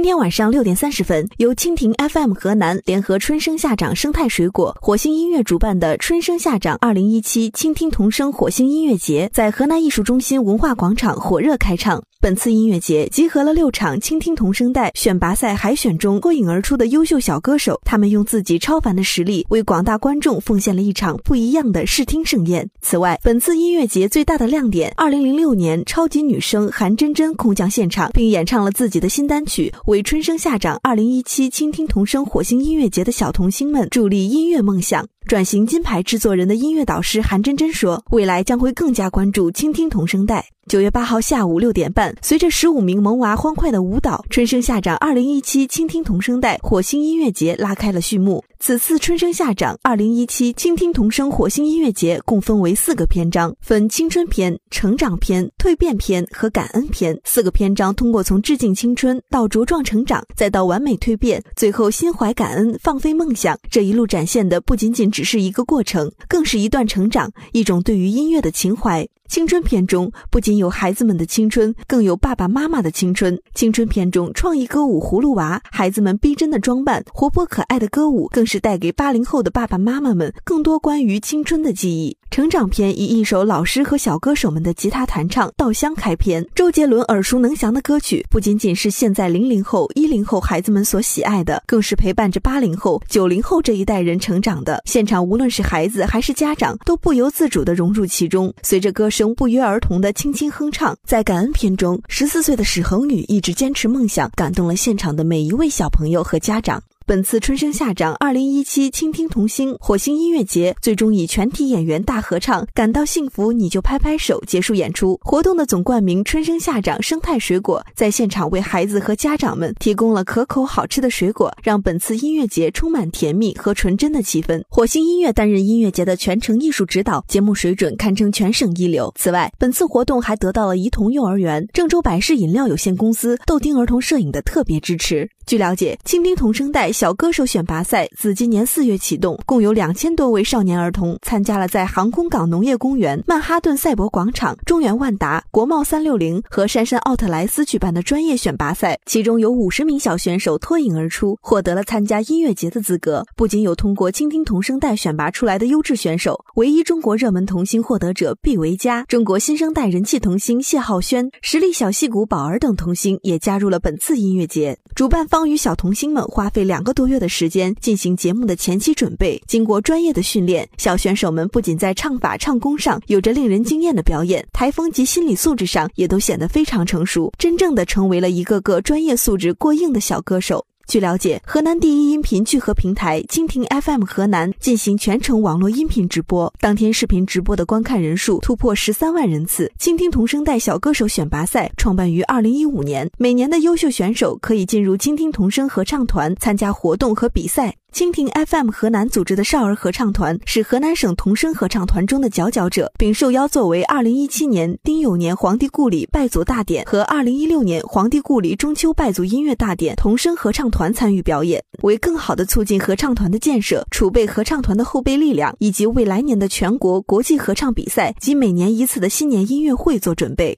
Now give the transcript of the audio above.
今天晚上六点三十分，由蜻蜓 FM 河南联合春生夏长生态水果、火星音乐主办的“春生夏长二零一七倾听童声火星音乐节”在河南艺术中心文化广场火热开唱。本次音乐节集合了六场倾听童声带选拔赛海选中脱颖而出的优秀小歌手，他们用自己超凡的实力为广大观众奉献了一场不一样的视听盛宴。此外，本次音乐节最大的亮点，二零零六年超级女声韩真真空降现场，并演唱了自己的新单曲，为春生夏长二零一七倾听童声火星音乐节的小童星们助力音乐梦想。转型金牌制作人的音乐导师韩真真说：“未来将会更加关注倾听童声带。”九月八号下午六点半，随着十五名萌娃欢快的舞蹈，春生夏长二零一七倾听童声带火星音乐节拉开了序幕。此次春生夏长二零一七倾听童声火星音乐节共分为四个篇章，分青春篇、成长篇、蜕变篇和感恩篇四个篇章。通过从致敬青春到茁壮成长，再到完美蜕变，最后心怀感恩放飞梦想，这一路展现的不仅仅只是一个过程，更是一段成长，一种对于音乐的情怀。青春片中不仅有孩子们的青春，更有爸爸妈妈的青春。青春片中创意歌舞《葫芦娃》，孩子们逼真的装扮、活泼可爱的歌舞，更是带给八零后的爸爸妈妈们更多关于青春的记忆。成长片以一首老师和小歌手们的吉他弹唱《稻香》开篇，周杰伦耳熟能详的歌曲，不仅仅是现在零零后、一零后孩子们所喜爱的，更是陪伴着八零后、九零后这一代人成长的。现场无论是孩子还是家长，都不由自主地融入其中，随着歌声不约而同的轻轻哼唱。在感恩篇中，十四岁的史恒宇一直坚持梦想，感动了现场的每一位小朋友和家长。本次春生夏长二零一七倾听童星火星音乐节最终以全体演员大合唱《感到幸福你就拍拍手》结束演出。活动的总冠名春生夏长生态水果在现场为孩子和家长们提供了可口好吃的水果，让本次音乐节充满甜蜜和纯真的气氛。火星音乐担任音乐节的全程艺术指导，节目水准堪称全省一流。此外，本次活动还得到了怡童幼儿园、郑州百事饮料有限公司、豆丁儿童摄影的特别支持。据了解，倾听童声带小歌手选拔赛自今年四月启动，共有两千多位少年儿童参加了在航空港农业公园、曼哈顿赛博广场、中原万达、国贸三六零和杉杉奥特莱斯举办的专业选拔赛，其中有五十名小选手脱颖而出，获得了参加音乐节的资格。不仅有通过倾听童声带选拔出来的优质选手，唯一中国热门童星获得者毕维嘉、中国新生代人气童星谢浩轩、实力小戏骨宝儿等童星也加入了本次音乐节。主办方。与小童星们花费两两个多月的时间进行节目的前期准备，经过专业的训练，小选手们不仅在唱法、唱功上有着令人惊艳的表演，台风及心理素质上也都显得非常成熟，真正的成为了一个个专业素质过硬的小歌手。据了解，河南第一音频聚合平台蜻蜓 FM 河南进行全程网络音频直播，当天视频直播的观看人数突破十三万人次。倾听童声带小歌手选拔赛创办于二零一五年，每年的优秀选手可以进入倾听童声合唱团参加活动和比赛。蜻蜓 FM 河南组织的少儿合唱团是河南省童声合唱团中的佼佼者，并受邀作为2017年丁酉年皇帝故里拜祖大典和2016年皇帝故里中秋拜祖音乐大典童声合唱团参与表演，为更好的促进合唱团的建设、储备合唱团的后备力量，以及为来年的全国国际合唱比赛及每年一次的新年音乐会做准备。